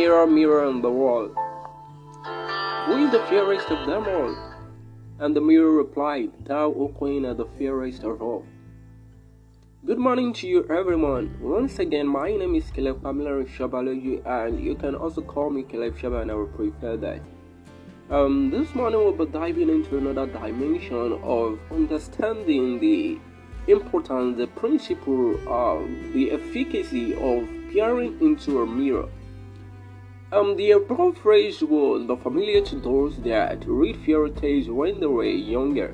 mirror, mirror on the wall, who is the fairest of them all? And the mirror replied, Thou, O Queen, art the fairest of all. Good morning to you, everyone. Once again, my name is Caleb Pamela Shabaloju, and you can also call me Caleb Shaba, and I will prefer that. Um, this morning, we'll be diving into another dimension of understanding the importance, the principle of the efficacy of peering into a mirror. Um, the above phrase was the familiar to those that read fairy tales when they were younger.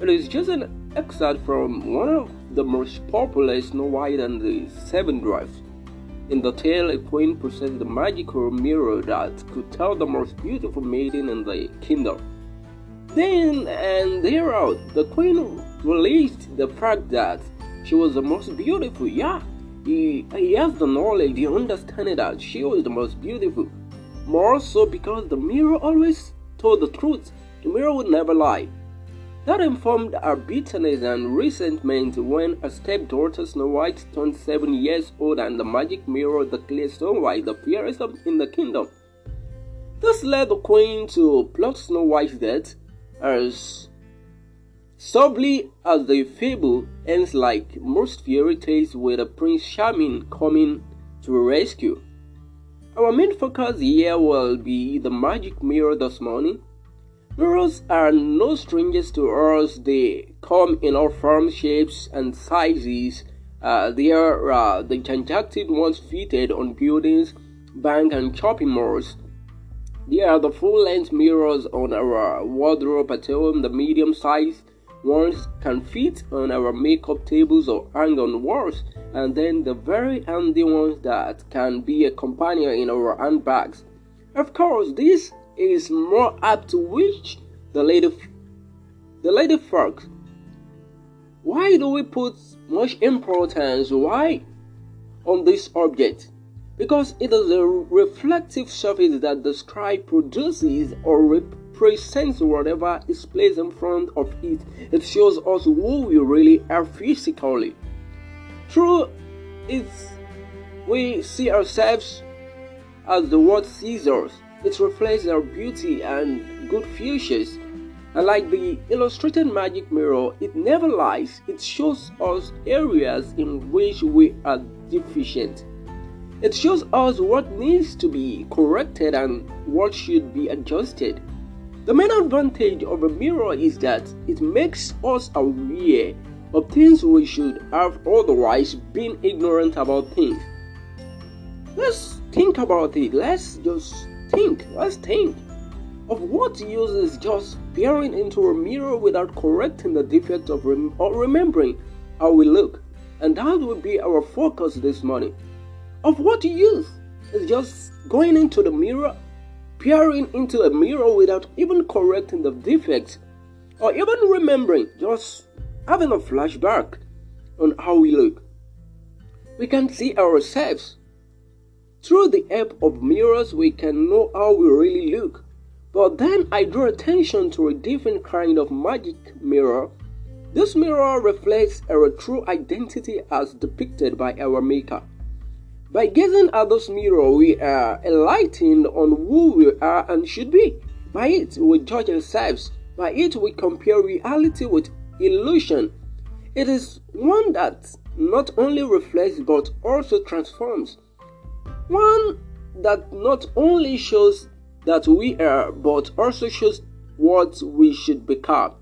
It is just an excerpt from one of the most popular Snow White and the Seven Dwarfs. In the tale, a queen possessed a magical mirror that could tell the most beautiful maiden in the kingdom. Then and thereout, the queen released the fact that she was the most beautiful. Yeah, he, he has the knowledge, he understands that she was the most beautiful. More so because the mirror always told the truth. The mirror would never lie. That informed her bitterness and resentment when her stepdaughter Snow White turned seven years old and the magic mirror declared Snow White the fairest in the kingdom. This led the queen to plot Snow White's death as Sadly, as the fable ends like most fairy tales with a Prince Charming coming to a rescue. Our main focus here will be the magic mirror this morning. Mirrors are no strangers to us. They come in all forms, shapes, and sizes. Uh, they are uh, the gigantic ones fitted on buildings, banks, and shopping malls. They are the full-length mirrors on our wardrobe at home, the medium size ones can fit on our makeup tables or hang on walls, and then the very handy ones that can be a companion in our handbags. Of course, this is more apt to which the lady, the lady. Why do we put much importance? Why on this object? Because it is a reflective surface that the sky produces or presents whatever is placed in front of it. It shows us who we really are physically. Through it, we see ourselves as the world sees us. It reflects our beauty and good futures. And like the illustrated magic mirror, it never lies. It shows us areas in which we are deficient. It shows us what needs to be corrected and what should be adjusted. The main advantage of a mirror is that it makes us aware of things we should have otherwise been ignorant about things. Let's think about it. Let's just think. Let's think of what use is just peering into a mirror without correcting the defect of rem- or remembering how we look. And that will be our focus this morning. Of what use is just going into the mirror peering into a mirror without even correcting the defects or even remembering, just having a flashback on how we look. We can see ourselves. Through the help of mirrors, we can know how we really look. But then I draw attention to a different kind of magic mirror. This mirror reflects our true identity as depicted by our Maker. By gazing at this mirror, we are enlightened on who we are and should be. By it, we judge ourselves. By it, we compare reality with illusion. It is one that not only reflects but also transforms. One that not only shows that we are but also shows what we should become.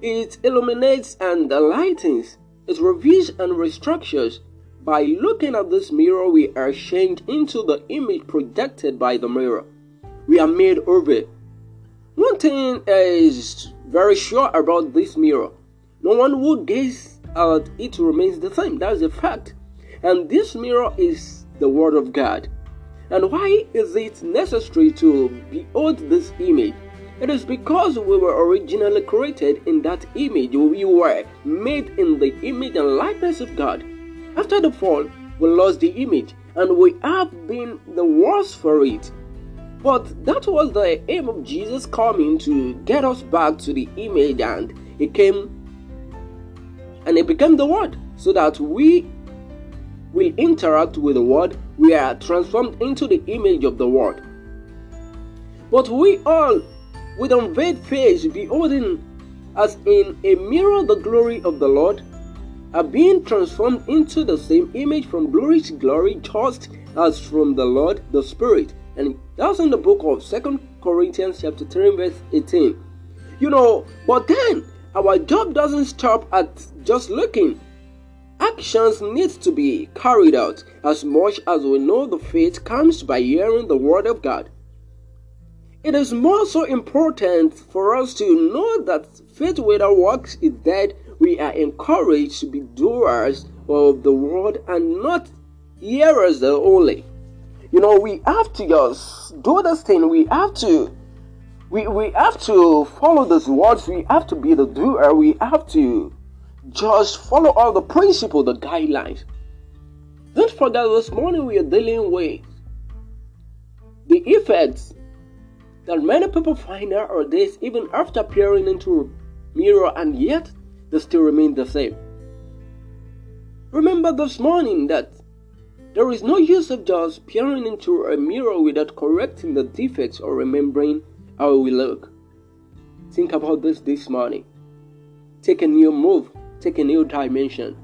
It illuminates and enlightens. It reveals and restructures by looking at this mirror, we are changed into the image projected by the mirror. We are made over. One thing is very sure about this mirror no one who gazes at it remains the same. That is a fact. And this mirror is the Word of God. And why is it necessary to behold this image? It is because we were originally created in that image. We were made in the image and likeness of God. After the fall, we lost the image and we have been the worse for it. But that was the aim of Jesus coming to get us back to the image, and He came and He became the Word so that we will interact with the Word, we are transformed into the image of the Word. But we all, with unveiled face, beholding as in a mirror the glory of the Lord, are being transformed into the same image from glory to glory, just as from the Lord the Spirit. And that's in the book of Second Corinthians chapter 3, verse 18. You know, but then our job doesn't stop at just looking. Actions need to be carried out as much as we know the faith comes by hearing the word of God. It is more so important for us to know that faith without works is dead. We are encouraged to be doers of the word and not hearers only. You know, we have to just do this thing. We have to we, we have to follow those words. We have to be the doer. We have to just follow all the principles, the guidelines. Don't forget this morning we are dealing with the effects that many people find out this even after peering into a mirror and yet they still remain the same. Remember this morning that there is no use of just peering into a mirror without correcting the defects or remembering how we look. Think about this this morning. Take a new move, take a new dimension.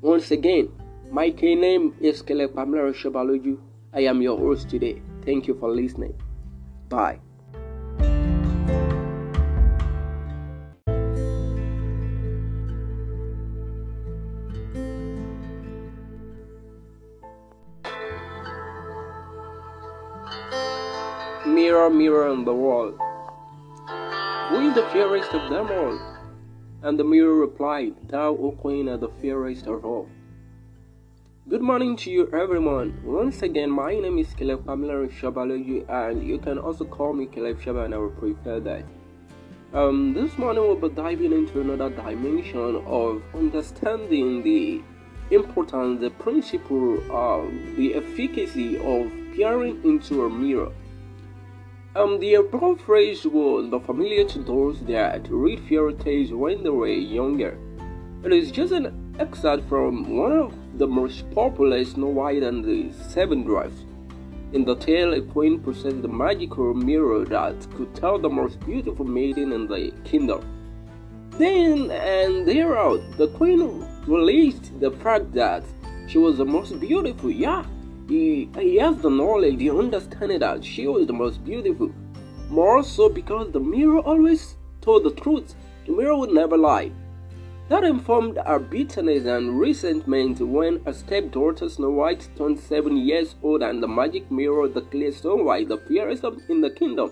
Once again, my K name is Kele Pamela Shabaloju. I am your host today. Thank you for listening. Bye. Mirror, mirror on the wall, who is the fairest of them all? And the mirror replied, Thou, O Queen, are the fairest of all. Good morning to you, everyone. Once again, my name is Caleb Pamela Shabaloju, and you can also call me Caleb Shaba, and I will prefer that. Um, this morning, we'll be diving into another dimension of understanding the importance, the principle, of the efficacy of peering into a mirror. Um, the above phrase was familiar to those that read fairy tales when they were younger. It is just an excerpt from one of the most popular Snow White and the Seven Dwarfs. In the tale, a queen possessed a magical mirror that could tell the most beautiful maiden in the kingdom. Then and thereout, the queen released the fact that she was the most beautiful. Yeah, he, he has the knowledge, he understanding that she was the most beautiful. More so because the mirror always told the truth. The mirror would never lie. That informed her bitterness and resentment when her stepdaughter Snow White turned seven years old and the magic mirror declared Snow White the fairest in the kingdom.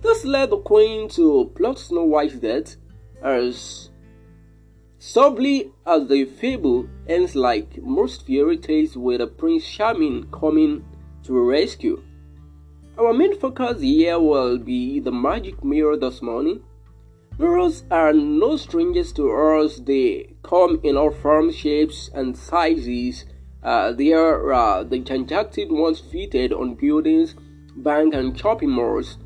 This led the queen to plot Snow White's death as Softly as the fable ends like most fairy tales with a Prince Charming coming to rescue. Our main focus here will be the magic mirror this morning. Mirrors are no strangers to us. They come in all forms, shapes, and sizes. Uh, they are uh, the gigantic ones fitted on buildings, banks, and shopping malls.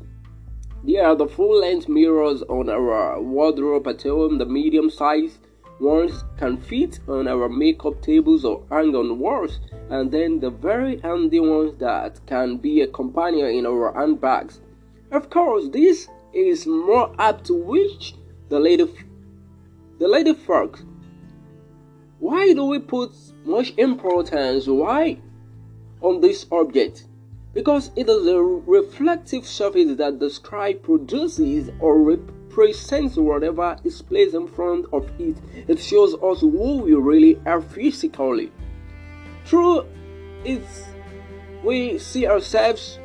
They are the full-length mirrors on our wardrobe at home, the medium size ones can fit on our makeup tables or hang on walls, and then the very handy ones that can be a companion in our handbags. Of course, this is more apt to which the lady, the lady folk. Why do we put much importance? Why on this object? Because it is a reflective surface that the sky produces or presents whatever is placed in front of it. It shows us who we really are physically. Through it, we see ourselves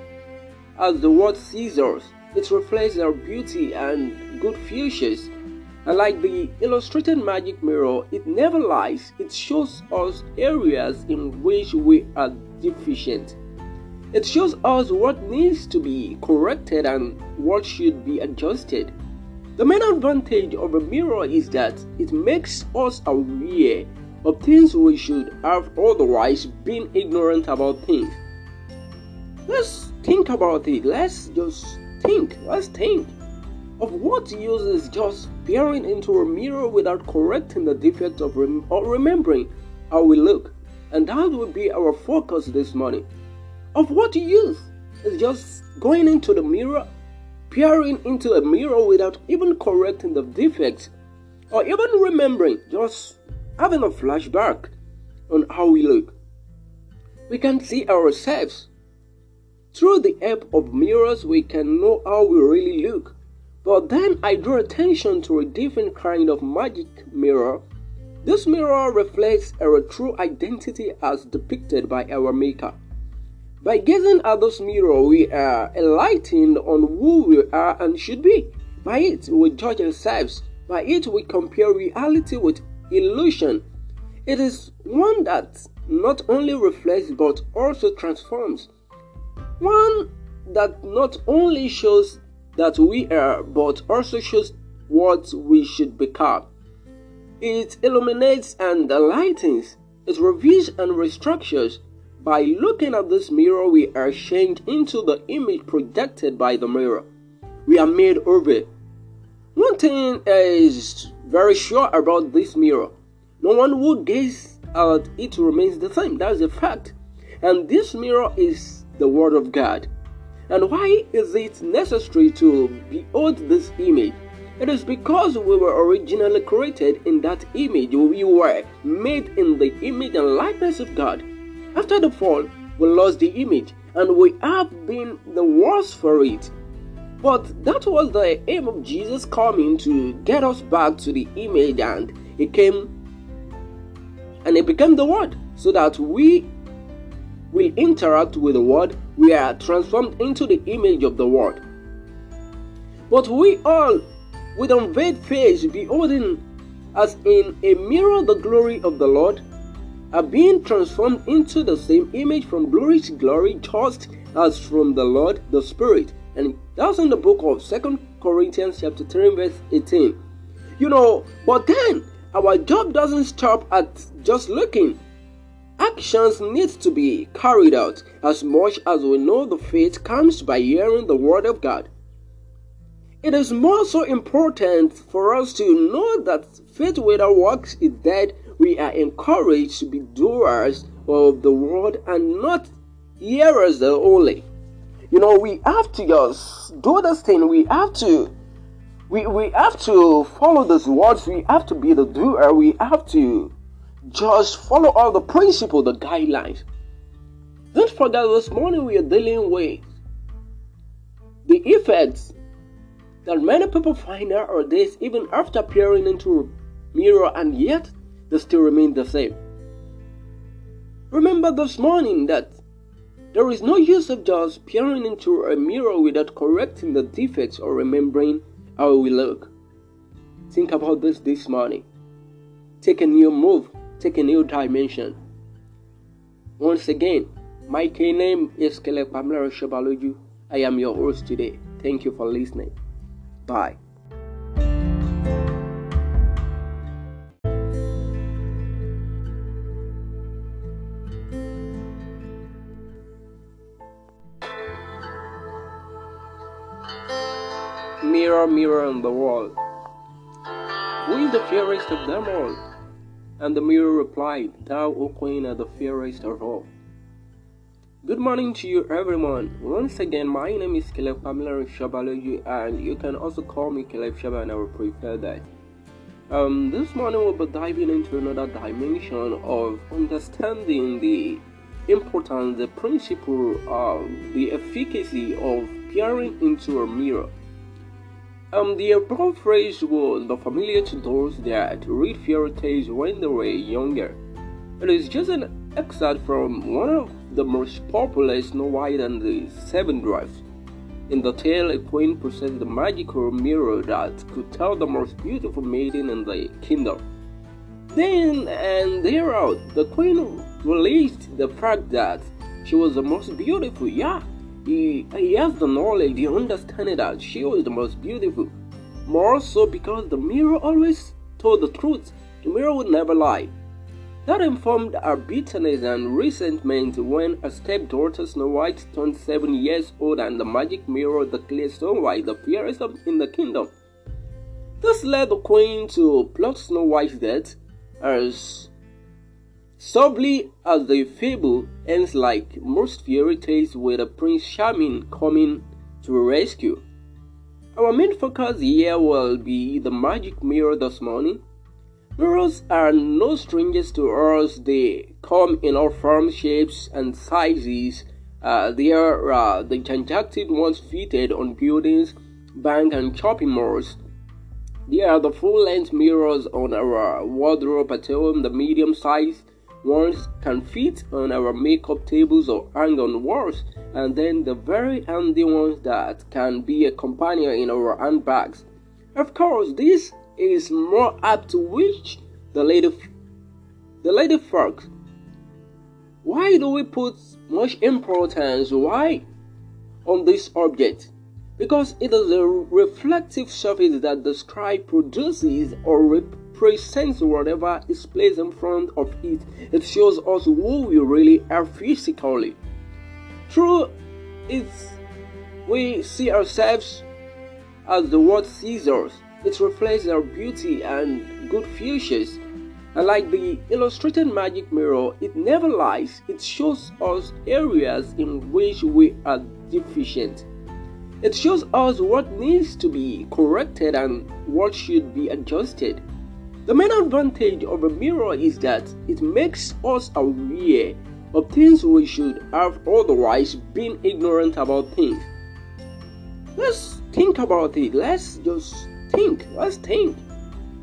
as the world sees us. It reflects our beauty and good futures. And like the illustrated magic mirror, it never lies. It shows us areas in which we are deficient. It shows us what needs to be corrected and what should be adjusted. The main advantage of a mirror is that it makes us aware of things we should have otherwise been ignorant about things. Let's think about it. Let's just think. Let's think of what use is just peering into a mirror without correcting the defect of rem- or remembering how we look. And that will be our focus this morning. Of what use is just going into the mirror, peering into a mirror without even correcting the defects, or even remembering, just having a flashback on how we look. We can see ourselves. Through the help of mirrors, we can know how we really look. But then I draw attention to a different kind of magic mirror this mirror reflects our true identity as depicted by our Maker. By gazing at this mirror, we are enlightened on who we are and should be. By it, we judge ourselves. By it, we compare reality with illusion. It is one that not only reflects but also transforms. One that not only shows that we are but also shows what we should become. It illuminates and enlightens. It reveals and restructures. By looking at this mirror, we are changed into the image projected by the mirror. We are made over. One thing is very sure about this mirror no one who gazes at it remains the same. That is a fact. And this mirror is the Word of God. And why is it necessary to behold this image? It is because we were originally created in that image. We were made in the image and likeness of God. After the fall, we lost the image and we have been the worse for it. But that was the aim of Jesus coming to get us back to the image, and He came and He became the Word so that we will interact with the Word. We are transformed into the image of the Word. But we all with unveiled face, beholding as in a mirror the glory of the Lord, are being transformed into the same image from glory to glory, just as from the Lord the Spirit. And that's in the book of Second Corinthians chapter 3, verse 18. You know, but then our job doesn't stop at just looking. Actions need to be carried out as much as we know the faith comes by hearing the word of God. It is more so important for us to know that faith without works is dead. We are encouraged to be doers of the word and not hearers only. You know, we have to just do this thing. We have to we, we have to follow those words. We have to be the doer. We have to just follow all the principles, the guidelines. Don't forget this morning we are dealing with the effects that many people find out are this even after peering into a mirror and yet they still remain the same. Remember this morning that there is no use of just peering into a mirror without correcting the defects or remembering how we look. Think about this this morning. Take a new move, take a new dimension. Once again, my name is Caleb Pamela Shabaloju. I am your host today. Thank you for listening. Bye. Mirror, on the wall, who is the fairest of them all? And the mirror replied, Thou, O Queen, art the fairest of all. Good morning to you everyone. Once again, my name is Caleb Pamela Shabaloju and you can also call me Caleb Shaba and I would prefer that. Um, this morning we'll be diving into another dimension of understanding the importance, the principle of the efficacy of peering into a mirror. Um, the above phrase was familiar to those that read fairy tales when they were younger. It is just an excerpt from one of the most popular Snow White and the Seven Dwarfs. In the tale, a queen possessed a magical mirror that could tell the most beautiful maiden in the kingdom. Then and thereout, the queen released the fact that she was the most beautiful. Yeah, he, he has the knowledge, he understanding that she was the most beautiful. More so because the mirror always told the truth. The mirror would never lie. That informed her bitterness and resentment when her stepdaughter Snow White turned seven years old and the magic mirror declared Snow White the fairest in the kingdom. This led the queen to plot Snow White's death, as Softly as the fable ends like most fairy tales with a Prince Charming coming to rescue. Our main focus here will be the magic mirror this morning. Mirrors are no strangers to us. They come in all forms, shapes, and sizes. Uh, they are uh, the gigantic ones fitted on buildings, banks, and shopping malls. They are the full-length mirrors on our wardrobe at home, the medium-sized ones can fit on our makeup tables or hang on walls, and then the very handy ones that can be a companion in our handbags. Of course, this is more apt to which the lady the lady folk. Why do we put much importance why on this object? Because it is a reflective surface that the sky produces or represents whatever is placed in front of it. It shows us who we really are physically. Through it, we see ourselves as the world sees us. It reflects our beauty and good futures. And like the illustrated magic mirror, it never lies. It shows us areas in which we are deficient. It shows us what needs to be corrected and what should be adjusted. The main advantage of a mirror is that it makes us aware of things we should have otherwise been ignorant about things. Let's think about it. Let's just think. Let's think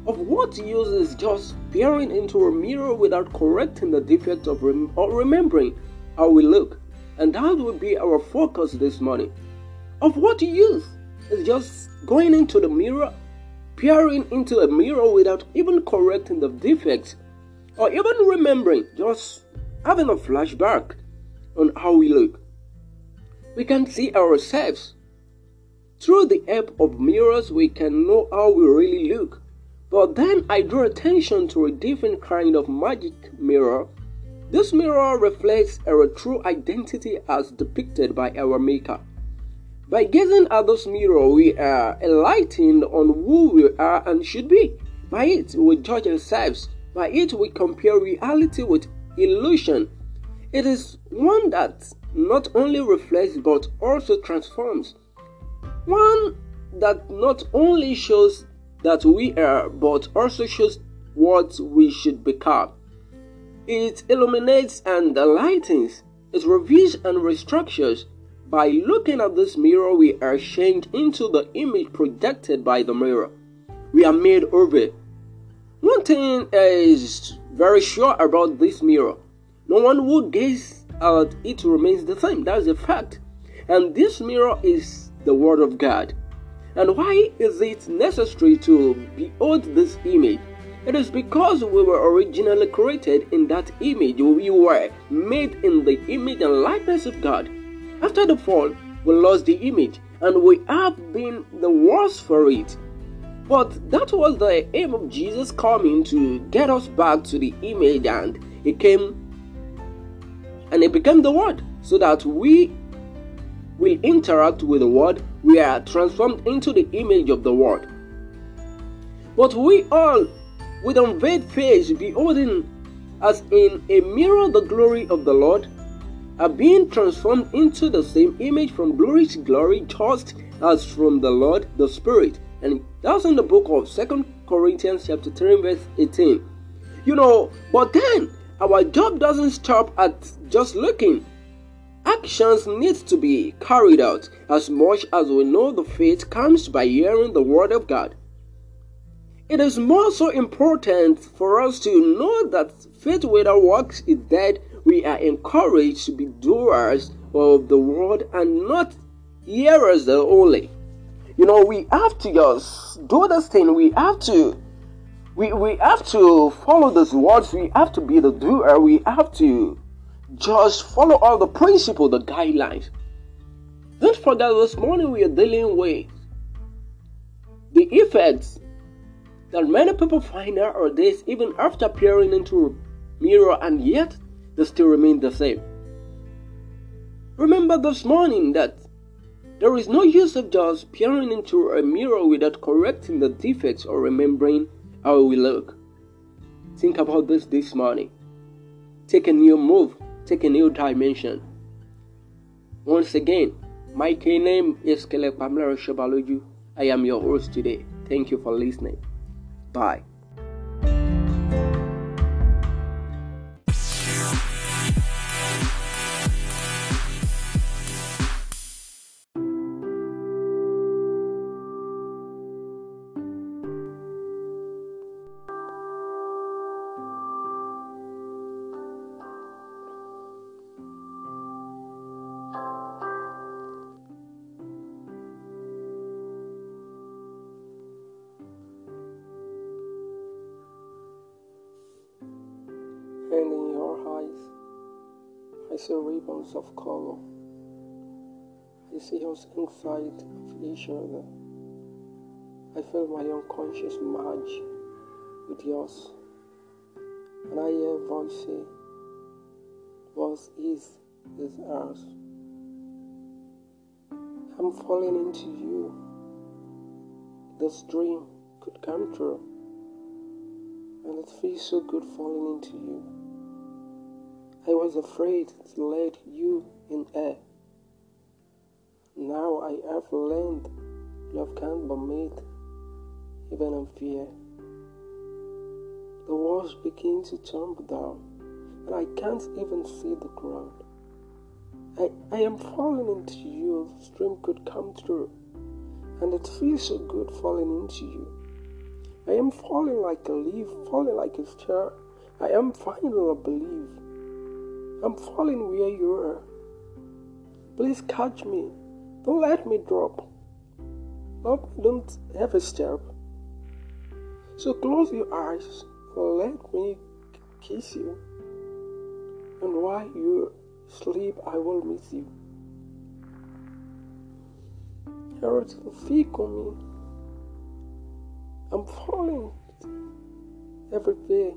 of what use is just peering into a mirror without correcting the defect of rem- or remembering how we look. And that will be our focus this morning. Of what use is just going into the mirror peering into a mirror without even correcting the defects or even remembering, just having a flashback on how we look. We can see ourselves. Through the help of mirrors, we can know how we really look. But then I draw attention to a different kind of magic mirror. This mirror reflects our true identity as depicted by our Maker. By gazing at this mirror, we are enlightened on who we are and should be. By it, we judge ourselves. By it, we compare reality with illusion. It is one that not only reflects but also transforms. One that not only shows that we are but also shows what we should become. It illuminates and enlightens. It reveals and restructures by looking at this mirror, we are changed into the image projected by the mirror. We are made over. One thing is very sure about this mirror no one who gazes at it remains the same. That's a fact. And this mirror is the Word of God. And why is it necessary to behold this image? It is because we were originally created in that image. We were made in the image and likeness of God. After the fall, we lost the image and we have been the worse for it. But that was the aim of Jesus coming to get us back to the image, and He came and He became the Word so that we will interact with the Word. We are transformed into the image of the Word. But we all, with unveiled face, beholding as in a mirror the glory of the Lord, are being transformed into the same image from glory to glory, just as from the Lord the Spirit. And that's in the book of Second Corinthians chapter 3, verse 18. You know, but then our job doesn't stop at just looking. Actions need to be carried out as much as we know the faith comes by hearing the word of God. It is more so important for us to know that faith without works is dead we are encouraged to be doers of the word and not hearers only. You know, we have to just do this thing. We have to, we, we have to follow those words. We have to be the doer. We have to just follow all the principles, the guidelines. Don't forget this morning we are dealing with the effects that many people find this even after peering into a mirror and yet they still remain the same. Remember this morning that there is no use of just peering into a mirror without correcting the defects or remembering how we look. Think about this this morning. take a new move, take a new dimension. Once again, my name is Kele Pamela. I am your host today. Thank you for listening. Bye. Ribbons of color. I see us inside of each other. I feel my unconscious merge with yours. And I hear voice say, What is is ours? I'm falling into you. This dream could come true. And it feels so good falling into you. Was afraid to let you in air. Now I have learned love can't be made even in fear. The walls begin to tumble down, and I can't even see the ground. I, I am falling into you, the stream could come through, and it feels so good falling into you. I am falling like a leaf, falling like a star. I am finally believe. I'm falling where you are. Please catch me. Don't let me drop. Me, don't ever stop. So close your eyes and let me kiss you. And while you sleep, I will miss you. Harold, speak on me. I'm falling every day.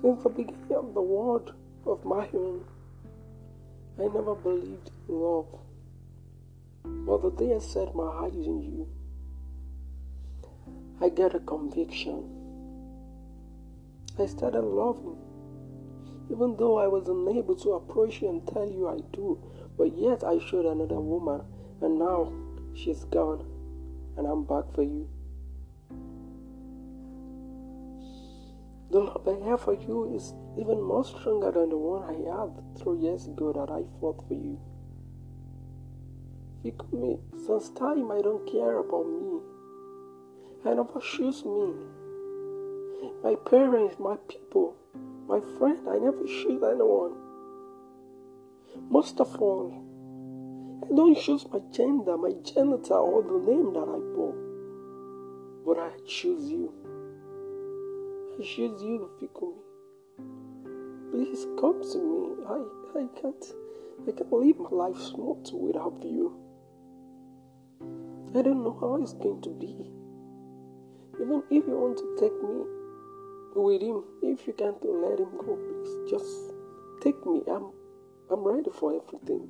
Since the beginning of the world of my own, I never believed in love. But the day I set my eyes in you, I get a conviction. I started loving, even though I was unable to approach you and tell you I do, but yet I showed another woman, and now she's gone, and I'm back for you. The love I have for you is even more stronger than the one I had three years ago that I fought for you. Because me, since time I don't care about me. I never choose me. My parents, my people, my friend, I never choose anyone. Most of all, I don't choose my gender, my genital, or the name that I bore. But I choose you. Choose you me. Please come to me. I, I can't I can't live my life smooth without you. I don't know how it's going to be. Even if you want to take me with him, if you can't let him go, please just take me. I'm I'm ready for everything.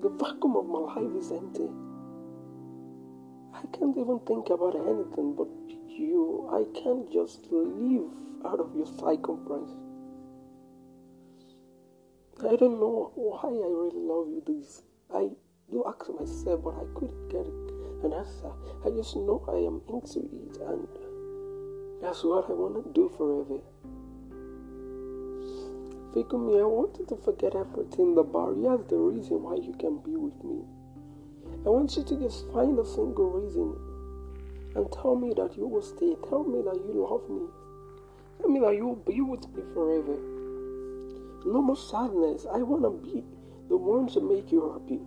The vacuum of my life is empty. I can't even think about anything but you. I can't just live out of your circumference. I don't know why I really love you this. I do ask myself, but I couldn't get an answer. I just know I am into it, and that's what I want to do forever. Fikumi, I want you to forget everything The. That's the reason why you can be with me. I want you to just find a single reason and tell me that you will stay. Tell me that you love me. Tell me that you will be with me forever. No more sadness. I want to be the one to make you happy.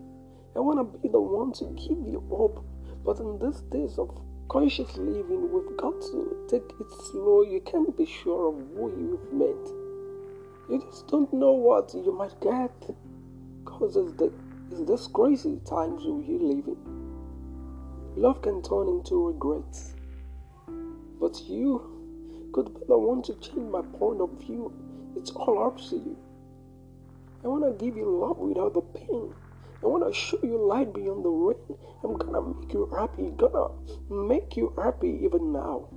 I want to be the one to give you hope. But in these days of conscious living, we've got to take it slow. You can't be sure of who you've met. You just don't know what you might get. Because it's, the, it's this crazy times we live in. Love can turn into regrets. But you could be the one to change my point of view. It's all up to you. I want to give you love without the pain. I want to show you light beyond the rain. I'm gonna make you happy. Gonna make you happy even now.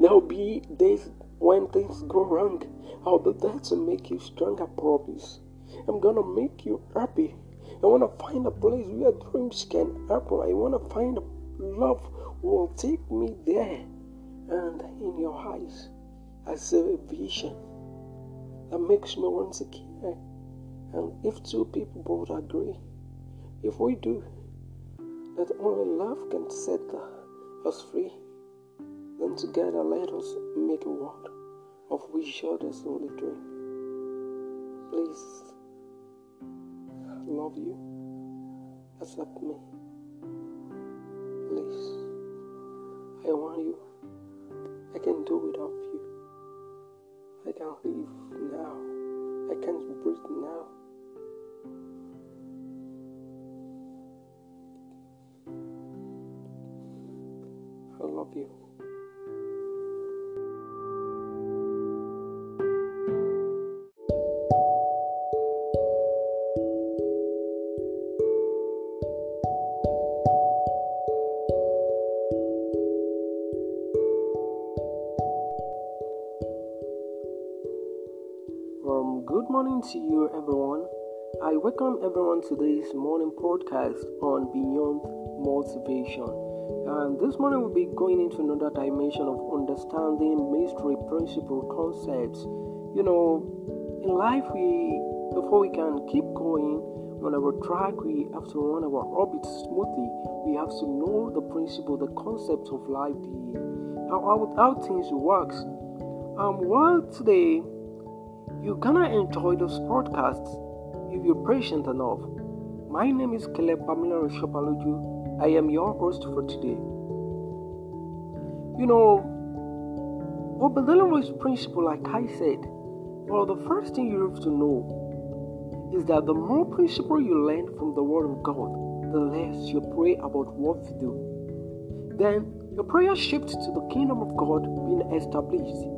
There'll be days when things go wrong. I'll be there to make you strong, I promise. I'm gonna make you happy. I wanna find a place where dreams can happen. I wanna find a love will take me there. And in your eyes, I see a vision that makes me want to care. And if two people both agree, if we do, that only love can set us free, then together let us make a world of which others only dream. Please, love you. Accept me. Please, I want you. I can do without you. I can't live now. I can't breathe now. I love you. To you, everyone. I welcome everyone to this morning podcast on Beyond Motivation. And this morning we'll be going into another dimension of understanding mystery principle concepts. You know, in life, we before we can keep going on our track, we have to run our orbit smoothly. We have to know the principle, the concept of life, the how how, how things works. Um, well, today you're gonna enjoy those podcast if you're patient enough. My name is Caleb Pamela Shabaloju. I am your host for today. You know, the Delaware principle, like I said, well, the first thing you have to know is that the more principle you learn from the Word of God, the less you pray about what to do. Then your prayer shifts to the kingdom of God being established.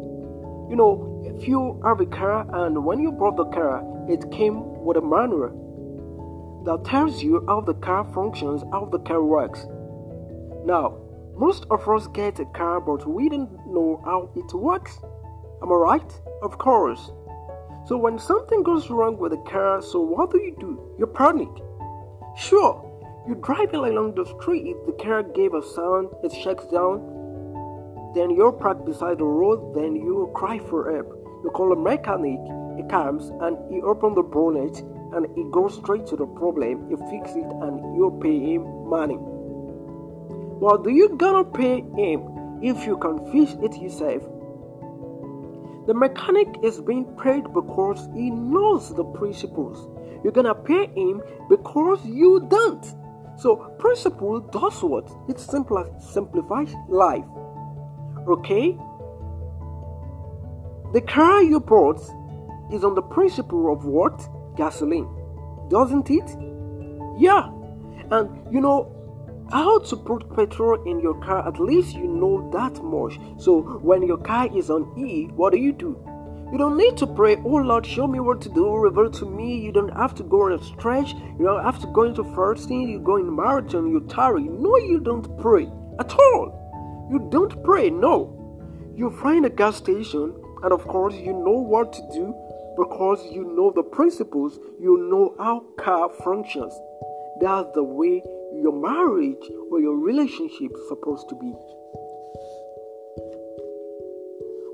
You know, if you have a car and when you bought the car, it came with a manual that tells you how the car functions, how the car works. Now, most of us get a car, but we don't know how it works. Am I right? Of course. So when something goes wrong with the car, so what do you do? You panic. Sure, you're driving along the street, the car gave a sound, it shakes down, then you're parked beside the road, then you cry for help. You call a mechanic, he comes and he opens the bonnet and he goes straight to the problem, he fixes it and you pay him money. What do you gonna pay him if you can fix it yourself? The mechanic is being paid because he knows the principles. You're gonna pay him because you don't. So principle does what? It simpli- simplifies life. Okay? The car you bought is on the principle of what? Gasoline. Doesn't it? Yeah. And you know how to put petrol in your car, at least you know that much. So when your car is on E, what do you do? You don't need to pray, oh Lord, show me what to do, reveal to me. You don't have to go on a stretch. You don't have to go into fasting. You go in marathon, you tarry. No, you don't pray at all. You don't pray, no. You find a gas station, and of course, you know what to do because you know the principles, you know how car functions. That's the way your marriage or your relationship is supposed to be.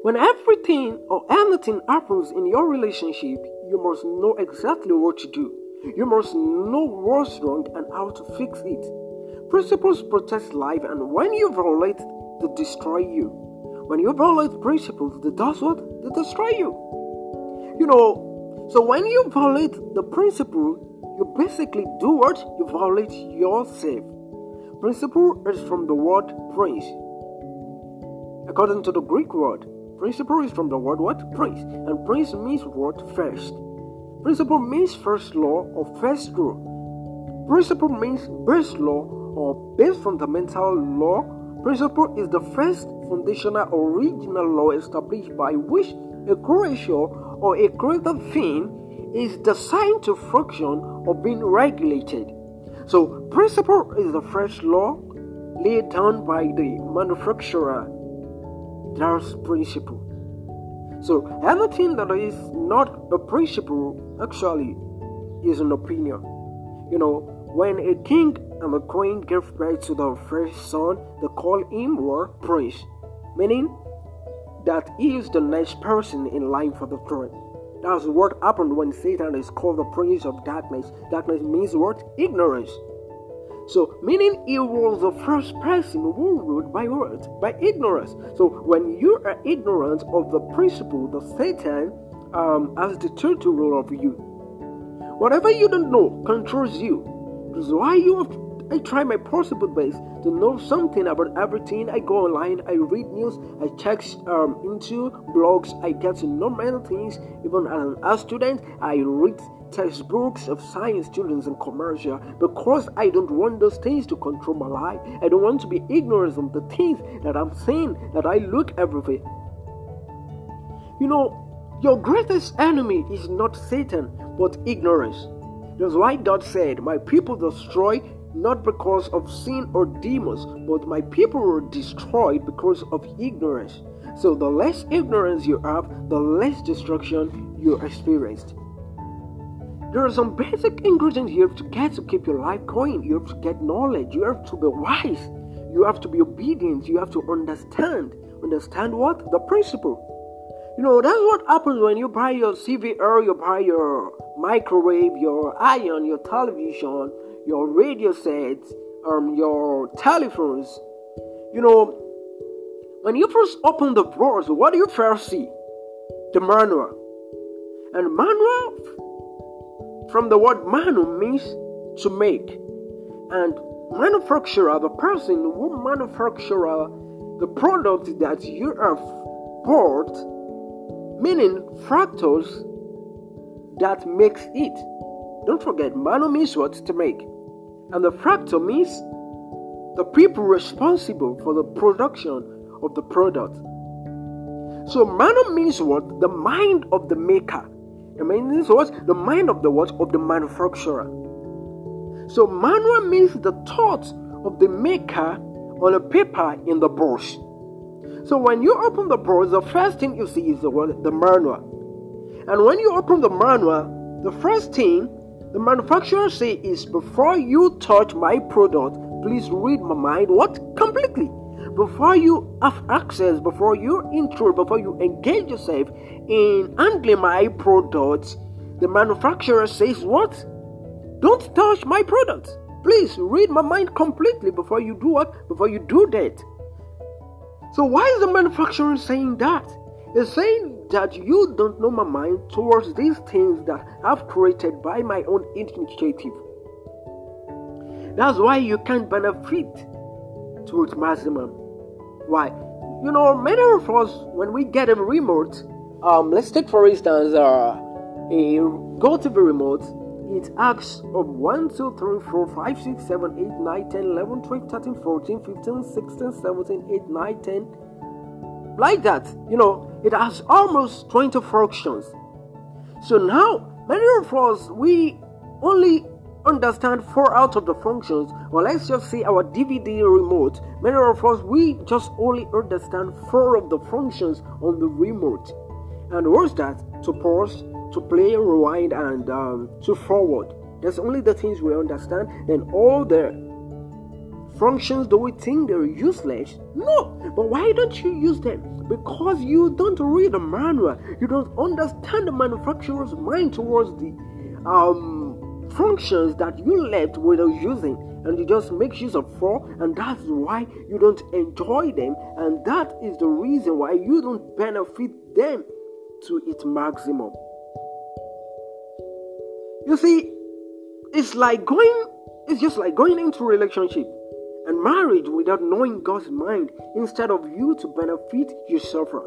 When everything or anything happens in your relationship, you must know exactly what to do. You must know what's wrong and how to fix it. Principles protect life, and when you violate, they destroy you. When you violate principles, that does what? They destroy you. You know, so when you violate the principle, you basically do what? You violate yourself. Principle is from the word prince. According to the Greek word, principle is from the word what? Prince. And prince means what? First. Principle means first law or first rule. Principle means base law or base fundamental law. Principle is the first foundational original law established by which a creation or a created thing is designed to function or being regulated. So, principle is the first law laid down by the manufacturer. That's principle. So anything that is not a principle actually is an opinion. You know, when a king and a queen give birth to their first son, they call him or prince, meaning that he is the next person in line for the throne. That's what happened when Satan is called the prince of darkness. Darkness means what? Ignorance. So, meaning he was the first person who ruled by what? By ignorance. So, when you are ignorant of the principle that Satan um, has the total rule of you, whatever you don't know controls you. That's why you have I try my possible best to know something about everything. I go online, I read news, I check um, into blogs, I get to know many things. Even as a student, I read textbooks of science, students, and commercial because I don't want those things to control my life. I don't want to be ignorant of the things that I'm saying, that I look everywhere. You know, your greatest enemy is not Satan, but ignorance. That's why God said, My people destroy not because of sin or demons, but my people were destroyed because of ignorance. So, the less ignorance you have, the less destruction you experienced. There are some basic ingredients you have to get to keep your life going. You have to get knowledge. You have to be wise. You have to be obedient. You have to understand. Understand what? The principle. You know, that's what happens when you buy your CVR, you buy your microwave, your iron, your television, your radio sets, um, your telephones. You know, when you first open the drawers, what do you first see? The manual. And manual, from the word manu, means to make. And manufacturer, the person who manufacture the product that you have bought, meaning fractals that makes it. Don't forget, mano means what? To make. And the fractal means the people responsible for the production of the product. So mano means what? The mind of the maker. It means what? The mind of the what? Of the manufacturer. So manual means the thoughts of the maker on a paper in the brush. So when you open the brush, the first thing you see is the word the manual. And when you open the manual, the first thing the manufacturer say is before you touch my product, please read my mind. What? Completely. Before you have access, before you intro, before you engage yourself in handling my product, the manufacturer says what? Don't touch my product. Please read my mind completely before you do what? Before you do that. So why is the manufacturer saying that? He's saying that you don't know my mind towards these things that I've created by my own initiative. That's why you can't benefit to its maximum. Why? You know, many of us, when we get a remote, um, let's take for instance uh, a GoTV remote, it asks of 1, 2, 3, 4, 5, 6, 7, 8, 9, 10, 11, 12, 13, 14, 15, 16, 17, 8, 9, 10, like that. You know, it has almost 20 functions. So now, many of us, we only understand four out of the functions, or let's just say our DVD remote. Many of us, we just only understand four of the functions on the remote. And what's that? To pause, to play, rewind, and um, to forward. That's only the things we understand. and all the functions do we think they're useless? No, but why don't you use them? Because you don't read the manual, you don't understand the manufacturer's mind towards the um, functions that you left without using, and you just make use of four, and that's why you don't enjoy them, and that is the reason why you don't benefit them to its maximum. You see, it's like going, it's just like going into a relationship and marriage without knowing God's mind instead of you to benefit, you suffer.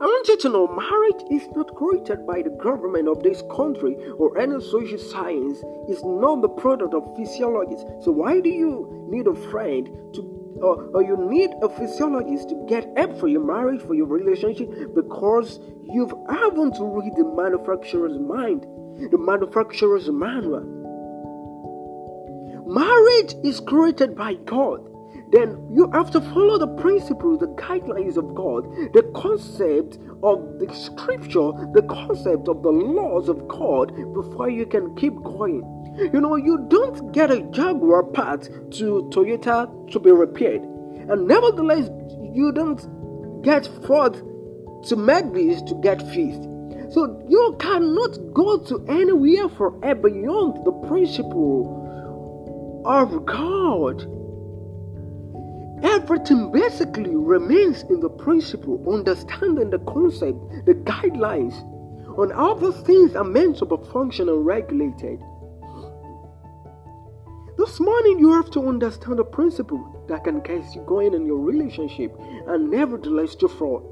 I want you to know marriage is not created by the government of this country or any social science. It's not the product of physiologists. So why do you need a friend to or, or you need a physiologist to get help for your marriage, for your relationship, because you haven't read the manufacturer's mind, the manufacturer's manual. Marriage is created by God. then you have to follow the principles, the guidelines of God, the concept of the scripture, the concept of the laws of God before you can keep going. You know, you don't get a Jaguar part to Toyota to be repaired, and nevertheless, you don't get Ford to this to get fixed. So you cannot go to anywhere forever beyond the principle of God. Everything basically remains in the principle, understanding the concept, the guidelines on how those things are meant to be functional and regulated. This morning, you have to understand the principle that can keep you going in your relationship and nevertheless to fall.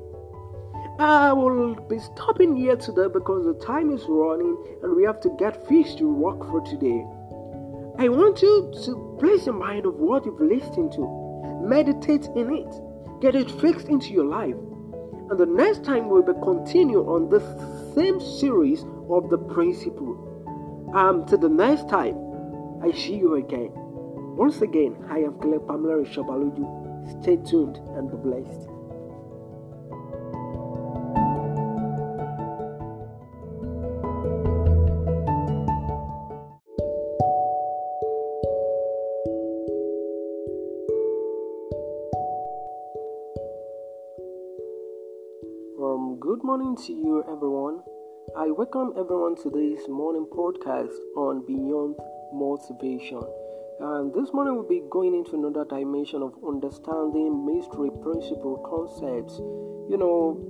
I will be stopping here today because the time is running and we have to get fish to work for today. I want you to place your mind of what you've listened to meditate in it, get it fixed into your life. And the next time we'll be continue on the same series of the principle. Um, till the next time, I see you again. Once again, I am Caleb Pamela Shabaloju. Stay tuned and be blessed. Morning to you, everyone. I welcome everyone to this morning podcast on Beyond Motivation. And this morning we'll be going into another dimension of understanding mystery principle concepts. You know,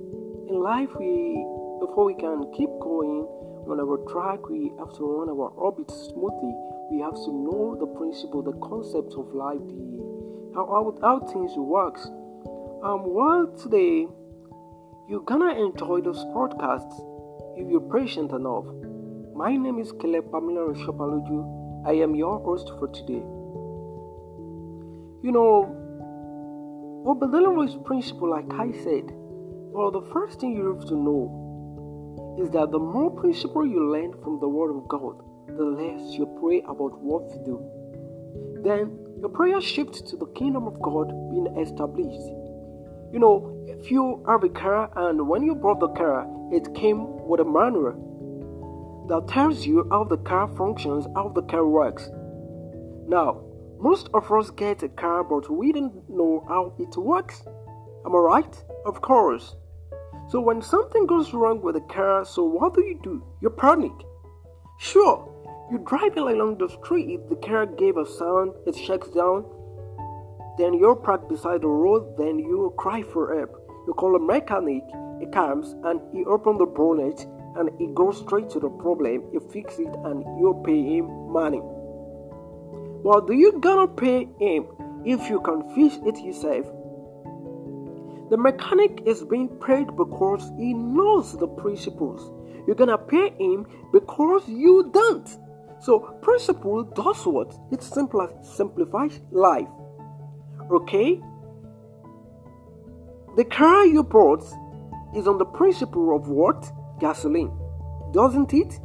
in life, we before we can keep going on our track, we have to run our orbit smoothly. We have to know the principle, the concept of life, the how how, how things works. Um, well, today you're gonna enjoy those podcasts if you're patient enough. My name is Caleb Pamela Shabaloju. I am your host for today. You know, what with principle, like I said, well, the first thing you have to know is that the more principle you learn from the Word of God, the less you pray about what to do. Then your prayer shifts to the kingdom of God being established you know, if you have a car and when you bought the car, it came with a manual that tells you how the car functions, how the car works. Now, most of us get a car, but we don't know how it works. Am I right? Of course. So when something goes wrong with the car, so what do you do? You panic. Sure, you're driving along the street, the car gave a sound, it shakes down, then you're parked beside the road, then you cry for help. You call a mechanic, he comes and he opens the bonnet and he goes straight to the problem, he fix it and you pay him money. But do you gonna pay him if you can fix it yourself? The mechanic is being paid because he knows the principles. You're gonna pay him because you don't. So principle does what? It simplifies life. Okay? The car you bought is on the principle of what? Gasoline. Doesn't it?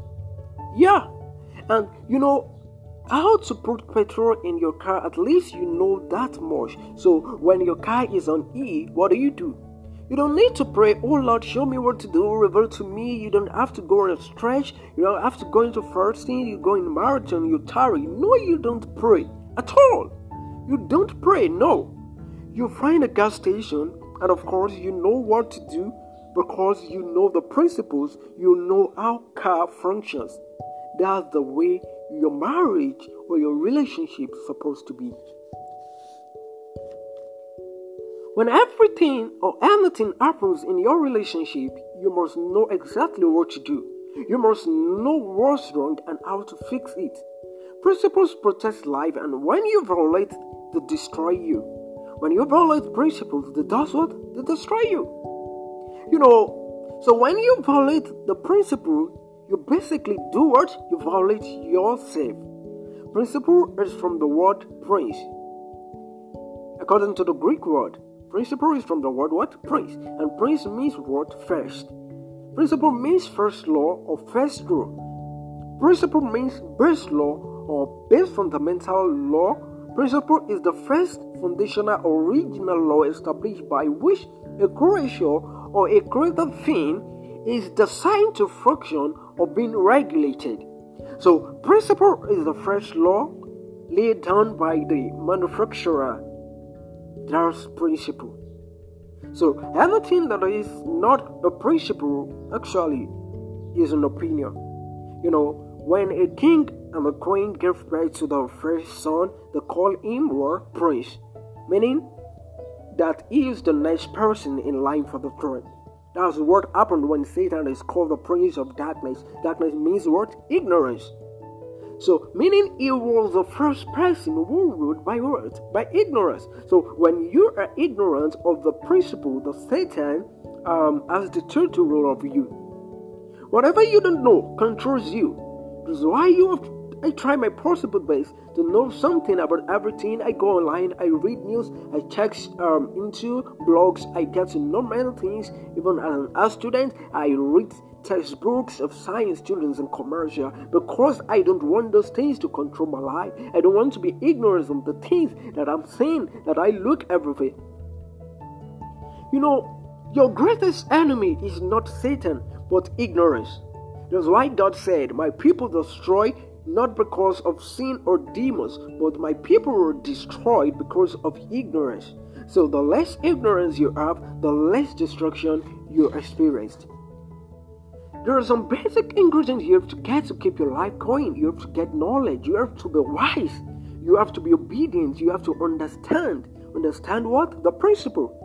Yeah. And you know how to put petrol in your car, at least you know that much. So when your car is on E, what do you do? You don't need to pray, oh Lord, show me what to do, reveal to me. You don't have to go on a stretch. You don't have to go into fasting. You go in marathon, you tarry. No, you don't pray at all. You don't pray, no. You find a gas station, and of course, you know what to do because you know the principles, you know how car functions. That's the way your marriage or your relationship is supposed to be. When everything or anything happens in your relationship, you must know exactly what to do. You must know what's wrong and how to fix it. Principles protect life, and when you violate they destroy you. When you violate principles, they does what? They destroy you. You know, so when you violate the principle, you basically do what? You violate yourself. Principle is from the word prince. According to the Greek word, principle is from the word what? Prince. And prince means what? First. Principle means first law or first rule. Principle means base law or base fundamental law Principle is the first foundational original law established by which a creature or a created thing is designed to function or being regulated. So, principle is the first law laid down by the manufacturer. That's principle. So, anything that is not a principle actually is an opinion. You know, when a king and the queen gave birth to their first son, they call him or prince, meaning that he is the next person in line for the throne. That's what happened when Satan is called the prince of darkness. Darkness means what? Ignorance. So, meaning he was the first person who ruled by what? By ignorance. So, when you are ignorant of the principle that Satan um, has the total rule of you, whatever you don't know controls you. That's why you have I try my possible best to know something about everything. I go online, I read news, I check um, into blogs, I get to know many things. Even as a student, I read textbooks of science, students, and commercial because I don't want those things to control my life. I don't want to be ignorant of the things that I'm seeing, that I look everywhere. You know, your greatest enemy is not Satan, but ignorance. That's why God said, My people destroy not because of sin or demons, but my people were destroyed because of ignorance. So, the less ignorance you have, the less destruction you experienced. There are some basic ingredients you have to get to keep your life going. You have to get knowledge. You have to be wise. You have to be obedient. You have to understand. Understand what? The principle.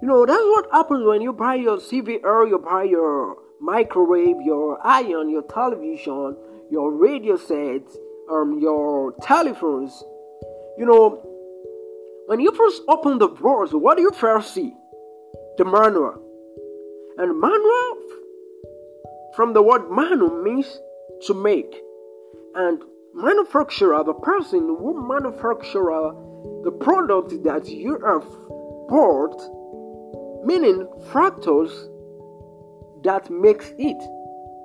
You know, that's what happens when you buy your CVR, you buy your microwave, your iron, your television, your radio sets, um, your telephones. You know, when you first open the drawers, what do you first see? The manual. And manual, from the word manu, means to make. And manufacturer, the person who manufacture the product that you have bought, meaning fractals that makes it.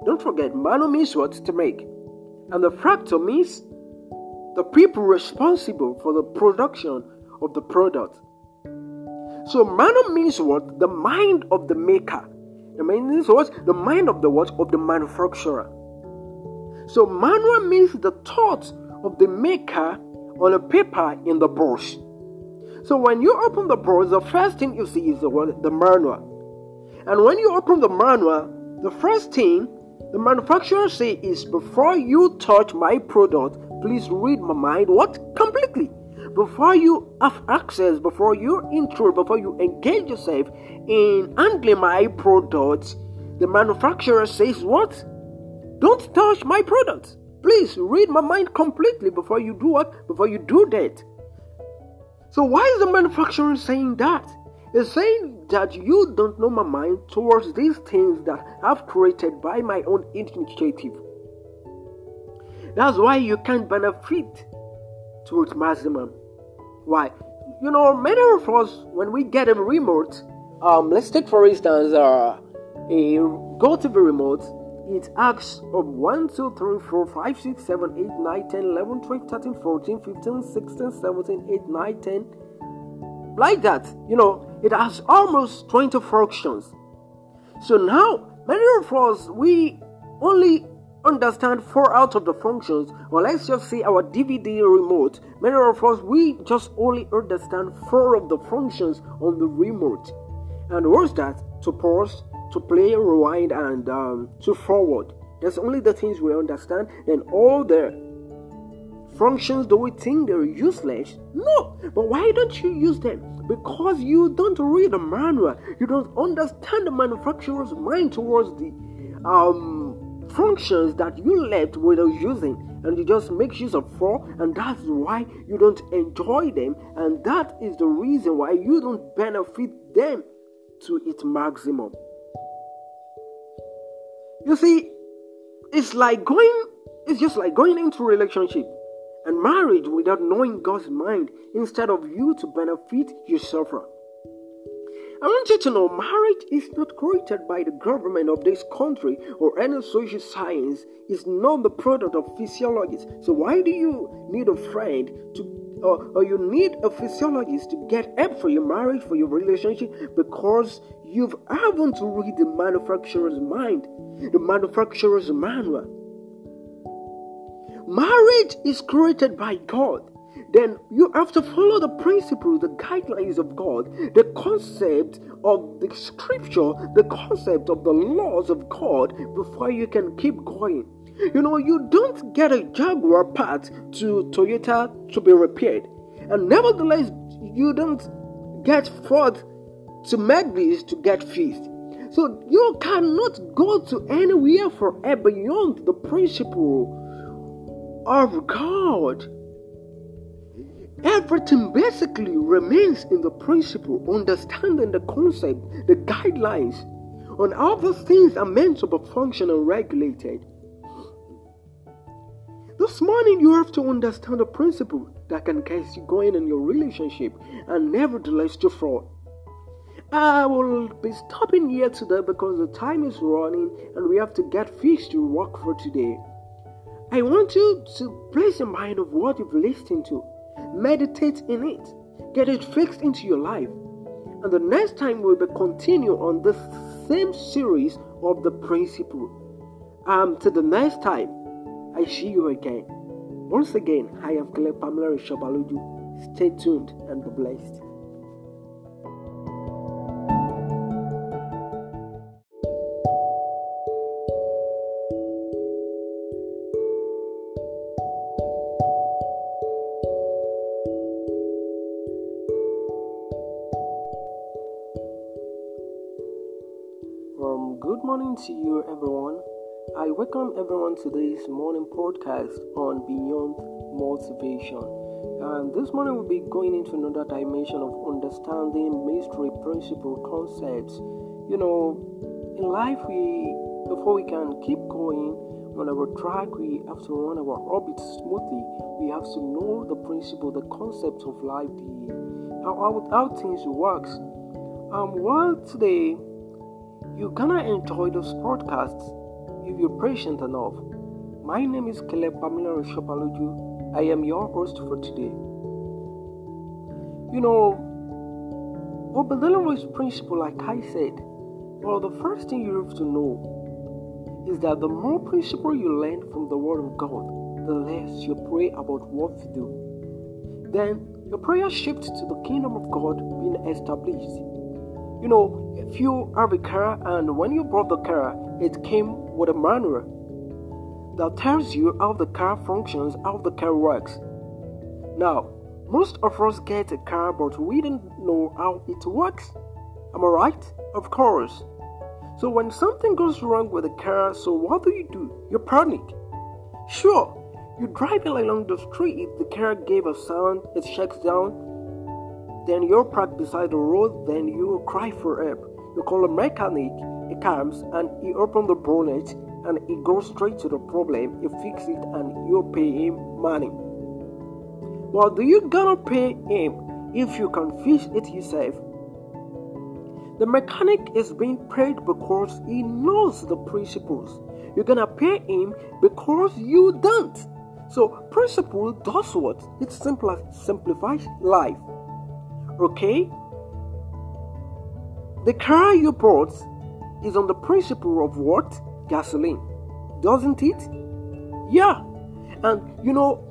Don't forget, manu means what? To make. And the fractal means the people responsible for the production of the product. So manu means what? The mind of the maker. The mind means what? The mind of the what? Of the manufacturer. So manual means the thought of the maker on a paper in the brush. So when you open the brush, the first thing you see is the, word the manual. And when you open the manual, the first thing the manufacturer say is before you touch my product, please read my mind. What? Completely. Before you have access, before you intro, before you engage yourself in handling my products, the manufacturer says what? Don't touch my product. Please read my mind completely before you do what? Before you do that. So why is the manufacturer saying that? It's saying that you don't know my mind towards these things that I've created by my own initiative. That's why you can't benefit to its maximum. Why? You know, many of us, when we get a remote, um, let's take for instance uh, a GoTV remote, it asks of 1, 2, 3, 4, 5, 6, 7, 8, 9, 10, 11, 12, 13, 14, 15, 16, 17, 8, 9, 10. Like that, you know, it has almost 20 functions. So now, many of us, we only understand four out of the functions, or let's just say our DVD remote. Many of us, we just only understand four of the functions on the remote. And what's that? To pause, to play, rewind, and um, to forward. That's only the things we understand. and all the functions do we think they're useless? No, but why don't you use them? because you don't read the manual, you don't understand the manufacturer's mind towards the um, functions that you left without using, and you just make use of four, and that's why you don't enjoy them, and that is the reason why you don't benefit them to its maximum. You see, it's like going, it's just like going into a relationship and marriage without knowing God's mind instead of you to benefit, you suffer. I want you to know marriage is not created by the government of this country or any social science. It's not the product of physiologists. So why do you need a friend to or, or you need a physiologist to get help for your marriage, for your relationship, because you've haven't read the manufacturer's mind, the manufacturer's manual. Marriage is created by God then you have to follow the principles, the guidelines of God, the concept of the scripture, the concept of the laws of God before you can keep going. You know, you don't get a Jaguar part to Toyota to be repaired, and nevertheless, you don't get Ford to this to get fixed. So you cannot go to anywhere forever beyond the principle of God. Everything basically remains in the principle, understanding the concept, the guidelines on how those things are meant to be functional and regulated. This morning, you have to understand the principle that can keep you going in your relationship and nevertheless to fraud. I will be stopping here today because the time is running and we have to get fixed to work for today. I want you to place your mind of what you've listened to meditate in it, get it fixed into your life. And the next time we'll be continue on the same series of the principle. Um, to the next time, I see you again. Once again, I am Caleb Pamela Shabaloju. Stay tuned and be blessed. To you, everyone. I welcome everyone to this morning podcast on Beyond Motivation. And this morning we'll be going into another dimension of understanding mystery principle concepts. You know, in life, we before we can keep going on our track, we have to run our orbit smoothly. We have to know the principle, the concept of life, the how, how, how things works. Um, while today you're gonna enjoy those podcasts if you're patient enough. My name is Caleb Pamela Shabaloju. I am your host for today. You know, what Bedelino's principle, like I said, well, the first thing you have to know is that the more principle you learn from the Word of God, the less you pray about what to do. Then your prayer shifts to the kingdom of God being established you know, if you have a car and when you bought the car, it came with a manual that tells you how the car functions, how the car works. Now, most of us get a car, but we don't know how it works. Am I right? Of course. So when something goes wrong with the car, so what do you do? You panic. Sure, you're driving along the street, the car gave a sound, it shakes down, then you're parked beside the road, then you cry for help. You call a mechanic, he comes and he opens the bonnet and he goes straight to the problem, you fix it and you pay him money. Well, do you gonna pay him if you can fix it yourself? The mechanic is being paid because he knows the principles. You're gonna pay him because you don't. So principle does what? It simplifies life. Okay? The car you bought is on the principle of what? Gasoline. Doesn't it? Yeah. And you know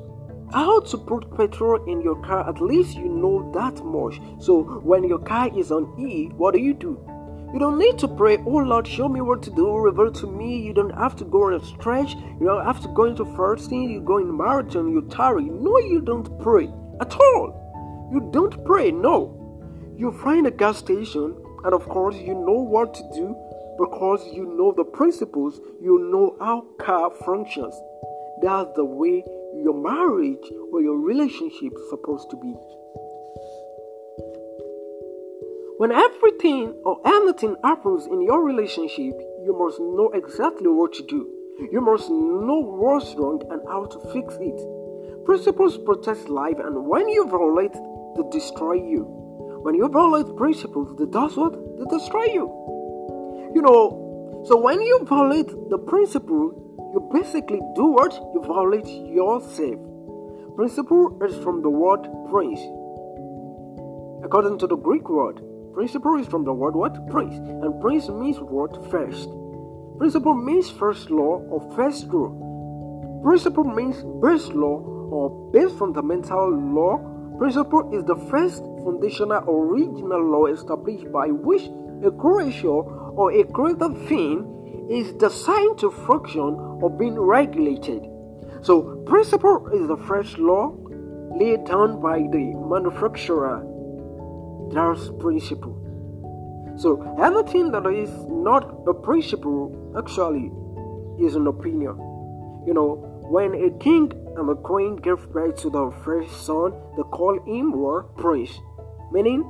how to put petrol in your car, at least you know that much. So when your car is on E, what do you do? You don't need to pray, oh Lord, show me what to do, reveal to me. You don't have to go on a stretch. You don't have to go into fasting. You go in marathon, you tarry. No, you don't pray at all. You don't pray, no. You find a gas station, and of course, you know what to do because you know the principles, you know how car functions. That's the way your marriage or your relationship is supposed to be. When everything or anything happens in your relationship, you must know exactly what to do. You must know what's wrong and how to fix it. Principles protect life, and when you violate they destroy you. when you violate principles, they does what? They destroy you. You know, so when you violate the principle, you basically do what? You violate yourself. Principle is from the word prince. According to the Greek word, principle is from the word what? Prince. And prince means what? First. Principle means first law or first rule. Principle means base law or base fundamental law. Principle is the first foundational original law established by which a creation or a created thing is designed to function or being regulated. So, principle is the first law laid down by the manufacturer. That's principle. So, anything that is not a principle actually is an opinion. You know, when a king and the queen gave birth to their first son, they call him war prince, meaning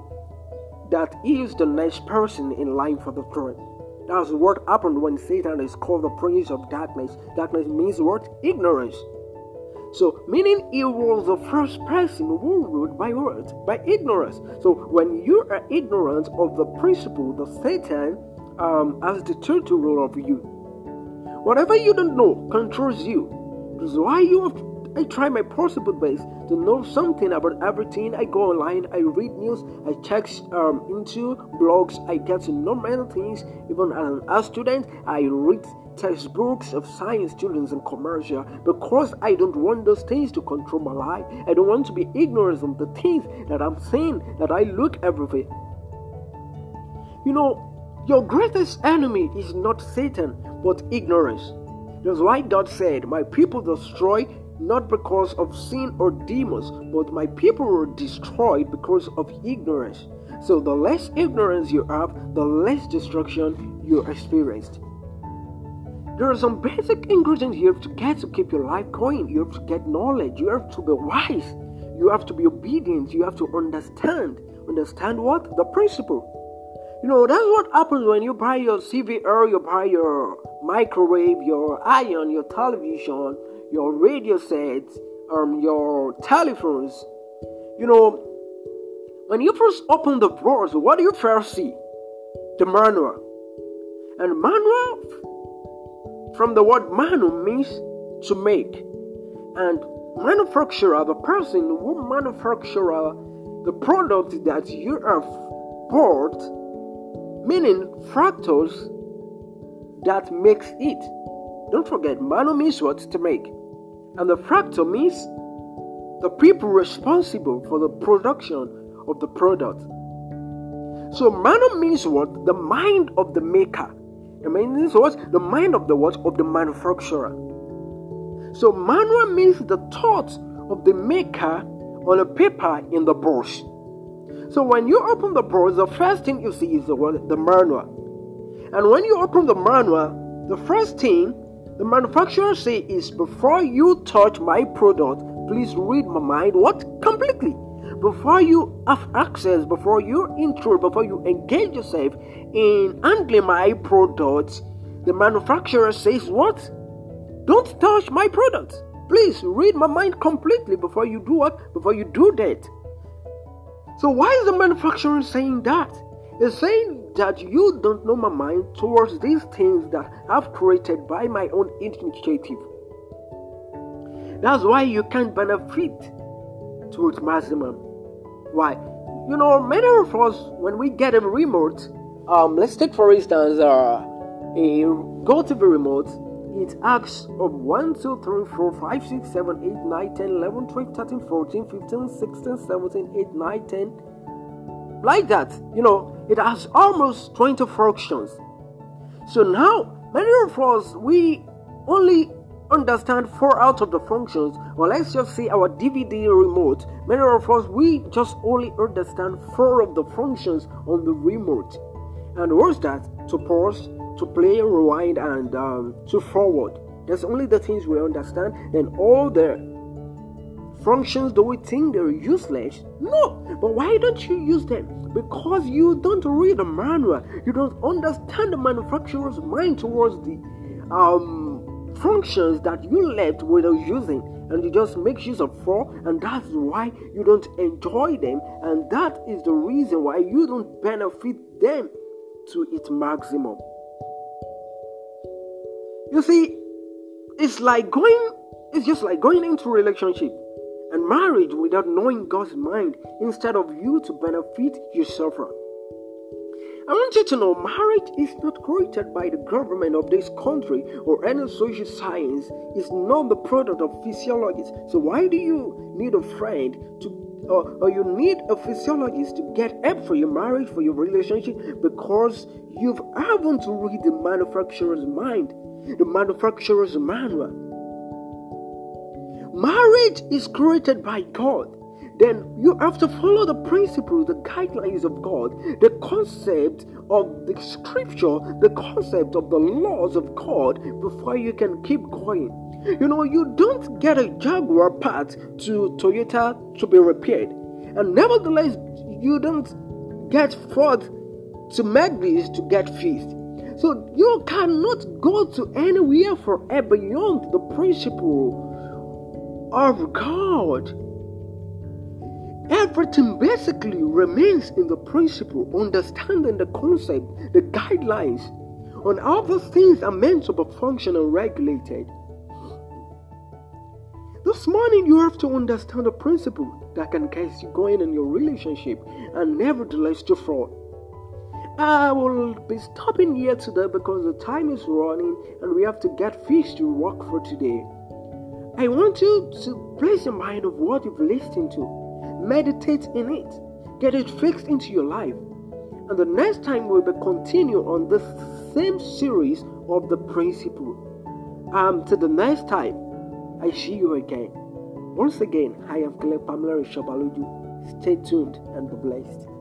that he is the next person in line for the throne. That's what happened when Satan is called the prince of darkness. Darkness means what? Ignorance. So, meaning he was the first person who ruled by words, By ignorance. So, when you are ignorant of the principle that Satan um, has the total rule of you, whatever you don't know controls you. That's why you have I try my possible best to know something about everything. I go online, I read news, I check um, into blogs, I get to know many things. Even as a student, I read textbooks of science, students, and commercial because I don't want those things to control my life. I don't want to be ignorant of the things that I'm seeing, that I look everywhere. You know, your greatest enemy is not Satan, but ignorance. That's why God said, My people destroy not because of sin or demons, but my people were destroyed because of ignorance. So, the less ignorance you have, the less destruction you experienced. There are some basic ingredients you have to get to keep your life going. You have to get knowledge. You have to be wise. You have to be obedient. You have to understand. Understand what? The principle. You know, that's what happens when you buy your CVR, you buy your microwave, your iron, your television, your radio sets, um, your telephones. You know, when you first open the drawers, what do you first see? The manual. And manual, from the word manu, means to make. And manufacturer, the person who manufacture the product that you have bought, meaning fractals that makes it. Don't forget, manu means what? To make. And the fractal means the people responsible for the production of the product. So manu means what? The mind of the maker. It means what? The mind of the what? Of the manufacturer. So manual means the thought of the maker on a paper in the brush. So when you open the brush, the first thing you see is the? The manual. And when you open the manual, the first thing the manufacturer says before you touch my product, please read my mind. What? Completely. Before you have access, before you intro, before you engage yourself in handling my products, the manufacturer says what? Don't touch my product. Please read my mind completely before you do what? Before you do that. So why is the manufacturer saying that? He's saying that you don't know my mind towards these things that I've created by my own initiative. That's why you can't benefit towards maximum. Why? You know, many of us, when we get a remote, um, let's take for instance uh, a GoTV remote, it asks of 1, 2, 3, 4, 5, 6, 7, 8, 9, 10, 11, 12, 13, 14, 15, 16, 17, 8, 9, 10, like that. You know, it has almost 20 functions. So now, many of us, we only understand four out of the functions, or let's just say our DVD remote. Many of us, we just only understand four of the functions on the remote. And what's that? To pause, to play, rewind, and um, to forward. That's only the things we understand. Then all the functions do we think they're useless? No, but why don't you use them? Because you don't read the manual, you don't understand the manufacturer's mind towards the um, functions that you left without using. and you just make use of four, and that's why you don't enjoy them, and that is the reason why you don't benefit them to its maximum. You see, it's like going, it's just like going into relationship and marriage without knowing God's mind instead of you to benefit, yourself suffer. I want you to know marriage is not created by the government of this country or any social science. It's not the product of physiologists. So why do you need a friend to or, or you need a physiologist to get help for your marriage, for your relationship, because you've haven't read the manufacturer's mind, the manufacturer's manual. Marriage is created by God then you have to follow the principles, the guidelines of God, the concept of the scripture, the concept of the laws of God before you can keep going. You know, you don't get a Jaguar part to Toyota to be repaired, and nevertheless, you don't get Ford to this to get fixed. So you cannot go to anywhere forever beyond the principle of God. Everything basically remains in the principle, understanding the concept, the guidelines on how those things are meant to be functional and regulated. This morning, you have to understand the principle that can get you going in your relationship and nevertheless to fraud. I will be stopping here today because the time is running and we have to get fish to work for today. I want you to place your mind of what you've listened to meditate in it, get it fixed into your life. And the next time we'll be continue on the same series of the principle. Um, till the next time, I see you again. Once again, I am Caleb Pamela Shabaloju. Stay tuned and be blessed.